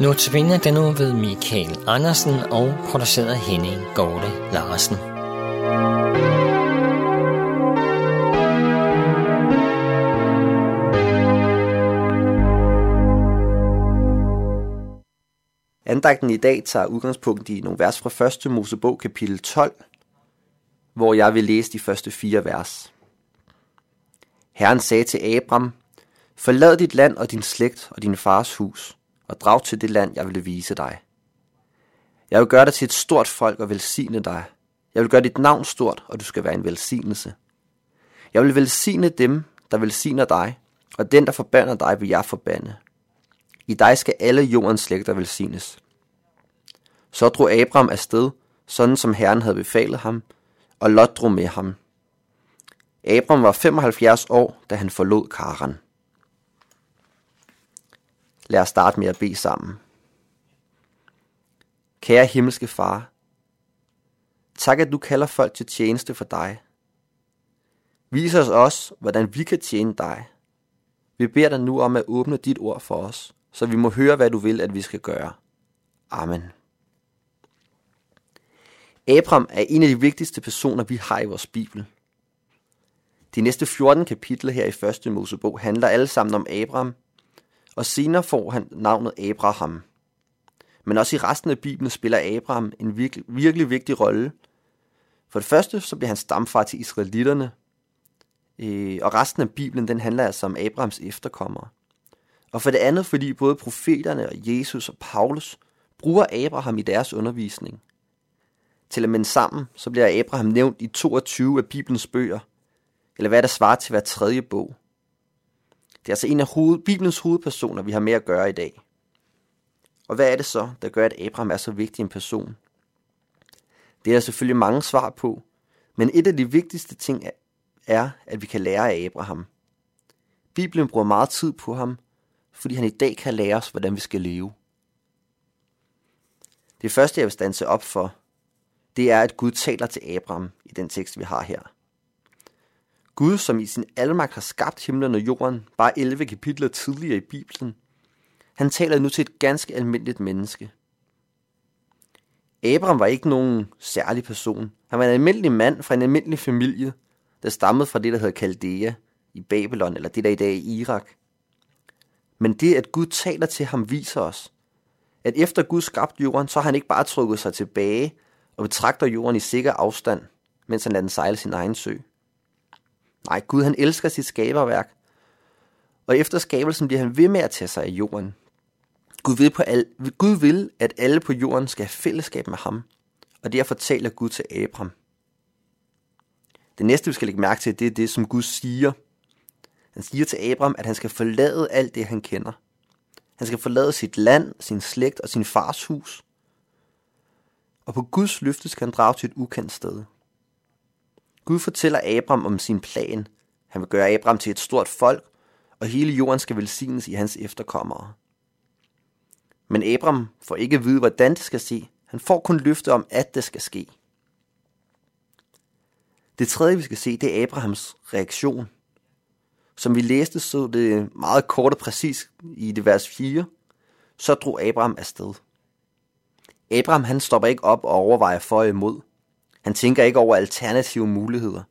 Notabene den nu ved Michael Andersen og produceret Henning Gorte Larsen. Andagten i dag tager udgangspunkt i nogle vers fra 1. Mosebog kapitel 12, hvor jeg vil læse de første fire vers. Herren sagde til Abram, Forlad dit land og din slægt og din fars hus, og drag til det land, jeg vil vise dig. Jeg vil gøre dig til et stort folk og velsigne dig. Jeg vil gøre dit navn stort, og du skal være en velsignelse. Jeg vil velsigne dem, der velsigner dig, og den, der forbander dig, vil jeg forbande. I dig skal alle jordens slægter velsignes. Så drog Abram afsted, sådan som Herren havde befalet ham, og Lot drog med ham. Abram var 75 år, da han forlod Karan. Lad os starte med at bede sammen. Kære himmelske far, tak at du kalder folk til tjeneste for dig. Vis os også, hvordan vi kan tjene dig. Vi beder dig nu om at åbne dit ord for os, så vi må høre, hvad du vil, at vi skal gøre. Amen. Abram er en af de vigtigste personer, vi har i vores Bibel. De næste 14 kapitler her i 1. Mosebog handler alle sammen om Abram, og senere får han navnet Abraham. Men også i resten af Bibelen spiller Abraham en virkelig, virkelig vigtig rolle. For det første så bliver han stamfar til israelitterne, øh, og resten af Bibelen den handler altså om Abrahams efterkommere. Og for det andet, fordi både profeterne og Jesus og Paulus bruger Abraham i deres undervisning. Til at minde sammen, så bliver Abraham nævnt i 22 af Bibelens bøger, eller hvad der svarer til hver tredje bog. Det er altså en af hoved, Bibelens hovedpersoner, vi har med at gøre i dag. Og hvad er det så, der gør, at Abraham er så vigtig en person? Det er der selvfølgelig mange svar på, men et af de vigtigste ting er, at vi kan lære af Abraham. Bibelen bruger meget tid på ham, fordi han i dag kan lære os, hvordan vi skal leve. Det første, jeg vil stanse op for, det er, at Gud taler til Abraham i den tekst, vi har her. Gud, som i sin almagt har skabt himlen og jorden, bare 11 kapitler tidligere i Bibelen, han taler nu til et ganske almindeligt menneske. Abraham var ikke nogen særlig person. Han var en almindelig mand fra en almindelig familie, der stammede fra det, der hedder Kaldea i Babylon, eller det der i dag er Irak. Men det, at Gud taler til ham, viser os, at efter Gud skabte jorden, så har han ikke bare trukket sig tilbage og betragter jorden i sikker afstand, mens han lader den sejle sin egen sø. Nej, Gud han elsker sit skaberværk, og efter skabelsen bliver han ved med at tage sig af jorden. Gud vil, på al, Gud vil, at alle på jorden skal have fællesskab med ham, og derfor taler Gud til Abram. Det næste, vi skal lægge mærke til, det er det, som Gud siger. Han siger til Abram, at han skal forlade alt det, han kender. Han skal forlade sit land, sin slægt og sin fars hus. Og på Guds løfte skal han drage til et ukendt sted. Gud fortæller Abram om sin plan. Han vil gøre Abram til et stort folk, og hele jorden skal velsignes i hans efterkommere. Men Abram får ikke at vide, hvordan det skal ske. Han får kun løfte om, at det skal ske. Det tredje, vi skal se, det er Abrahams reaktion. Som vi læste, så det meget kort og præcis i det vers 4. Så drog Abraham afsted. Abraham han stopper ikke op og overvejer for og imod. Han tænker ikke over alternative muligheder.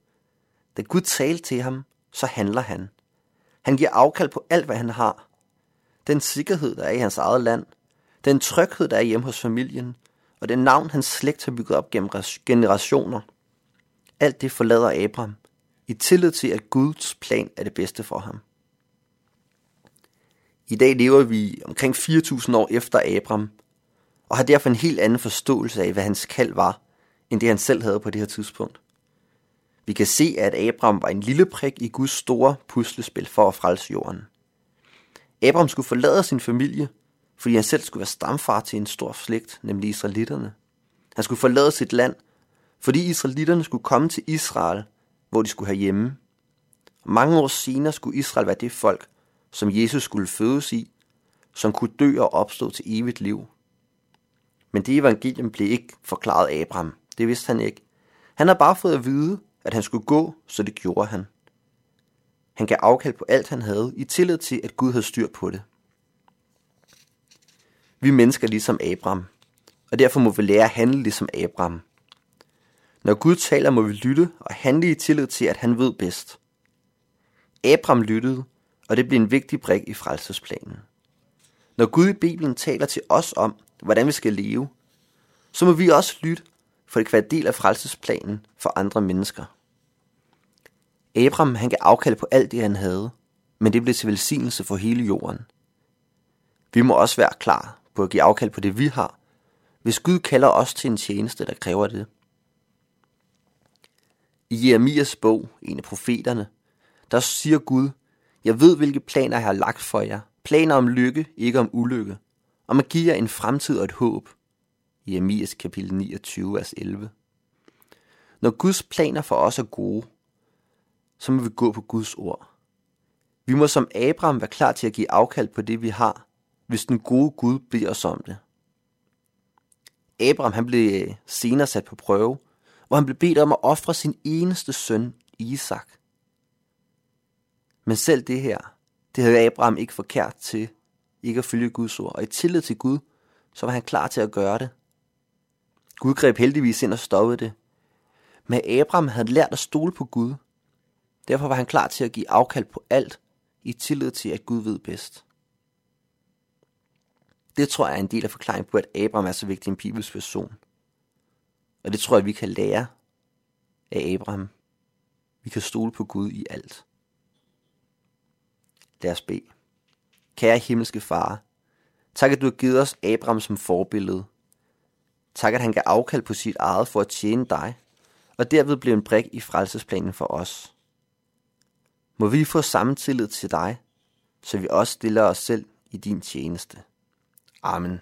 Da Gud talte til ham, så handler han. Han giver afkald på alt, hvad han har. Den sikkerhed, der er i hans eget land, den tryghed, der er hjemme hos familien, og den navn, hans slægt har bygget op gennem generationer. Alt det forlader Abraham, i tillid til, at Guds plan er det bedste for ham. I dag lever vi omkring 4.000 år efter Abraham, og har derfor en helt anden forståelse af, hvad hans kald var, end det han selv havde på det her tidspunkt. Vi kan se, at Abraham var en lille prik i Guds store puslespil for at frelse jorden. Abraham skulle forlade sin familie, fordi han selv skulle være stamfar til en stor slægt, nemlig israelitterne. Han skulle forlade sit land, fordi israelitterne skulle komme til Israel, hvor de skulle have hjemme. Mange år senere skulle Israel være det folk, som Jesus skulle fødes i, som kunne dø og opstå til evigt liv. Men det evangelium blev ikke forklaret Abraham. Det vidste han ikke. Han havde bare fået at vide, at han skulle gå, så det gjorde han. Han gav afkald på alt, han havde, i tillid til, at Gud havde styr på det. Vi mennesker ligesom Abraham, og derfor må vi lære at handle ligesom Abraham. Når Gud taler, må vi lytte og handle i tillid til, at han ved bedst. Abraham lyttede, og det blev en vigtig brik i frelsesplanen. Når Gud i Bibelen taler til os om, hvordan vi skal leve, så må vi også lytte, for det kan være del af frelsesplanen for andre mennesker. Abraham han gav afkald på alt det, han havde, men det blev til velsignelse for hele jorden. Vi må også være klar på at give afkald på det, vi har, hvis Gud kalder os til en tjeneste, der kræver det. I Jeremias bog, en af profeterne, der siger Gud, jeg ved, hvilke planer jeg har lagt for jer. Planer om lykke, ikke om ulykke. Om at give jer en fremtid og et håb. Jeremias kapitel 29, vers 11. Når Guds planer for os er gode, så må vi gå på Guds ord. Vi må som Abraham være klar til at give afkald på det, vi har, hvis den gode Gud beder os om det. Abraham han blev øh, senere sat på prøve, hvor han blev bedt om at ofre sin eneste søn, Isak. Men selv det her, det havde Abraham ikke forkert til, ikke at følge Guds ord. Og i tillid til Gud, så var han klar til at gøre det. Gud greb heldigvis ind og stoppede det. Men Abraham havde lært at stole på Gud. Derfor var han klar til at give afkald på alt, i tillid til, at Gud ved bedst. Det tror jeg er en del af forklaringen på, at Abraham er så vigtig en bibelsk person. Og det tror jeg, vi kan lære af Abraham. Vi kan stole på Gud i alt. Lad os bede. Kære himmelske far, tak at du har givet os Abraham som forbillede. Tak at han gav afkald på sit eget for at tjene dig, og derved blev en brik i frelsesplanen for os. Må vi få samme tillid til dig, så vi også stiller os selv i din tjeneste. Amen.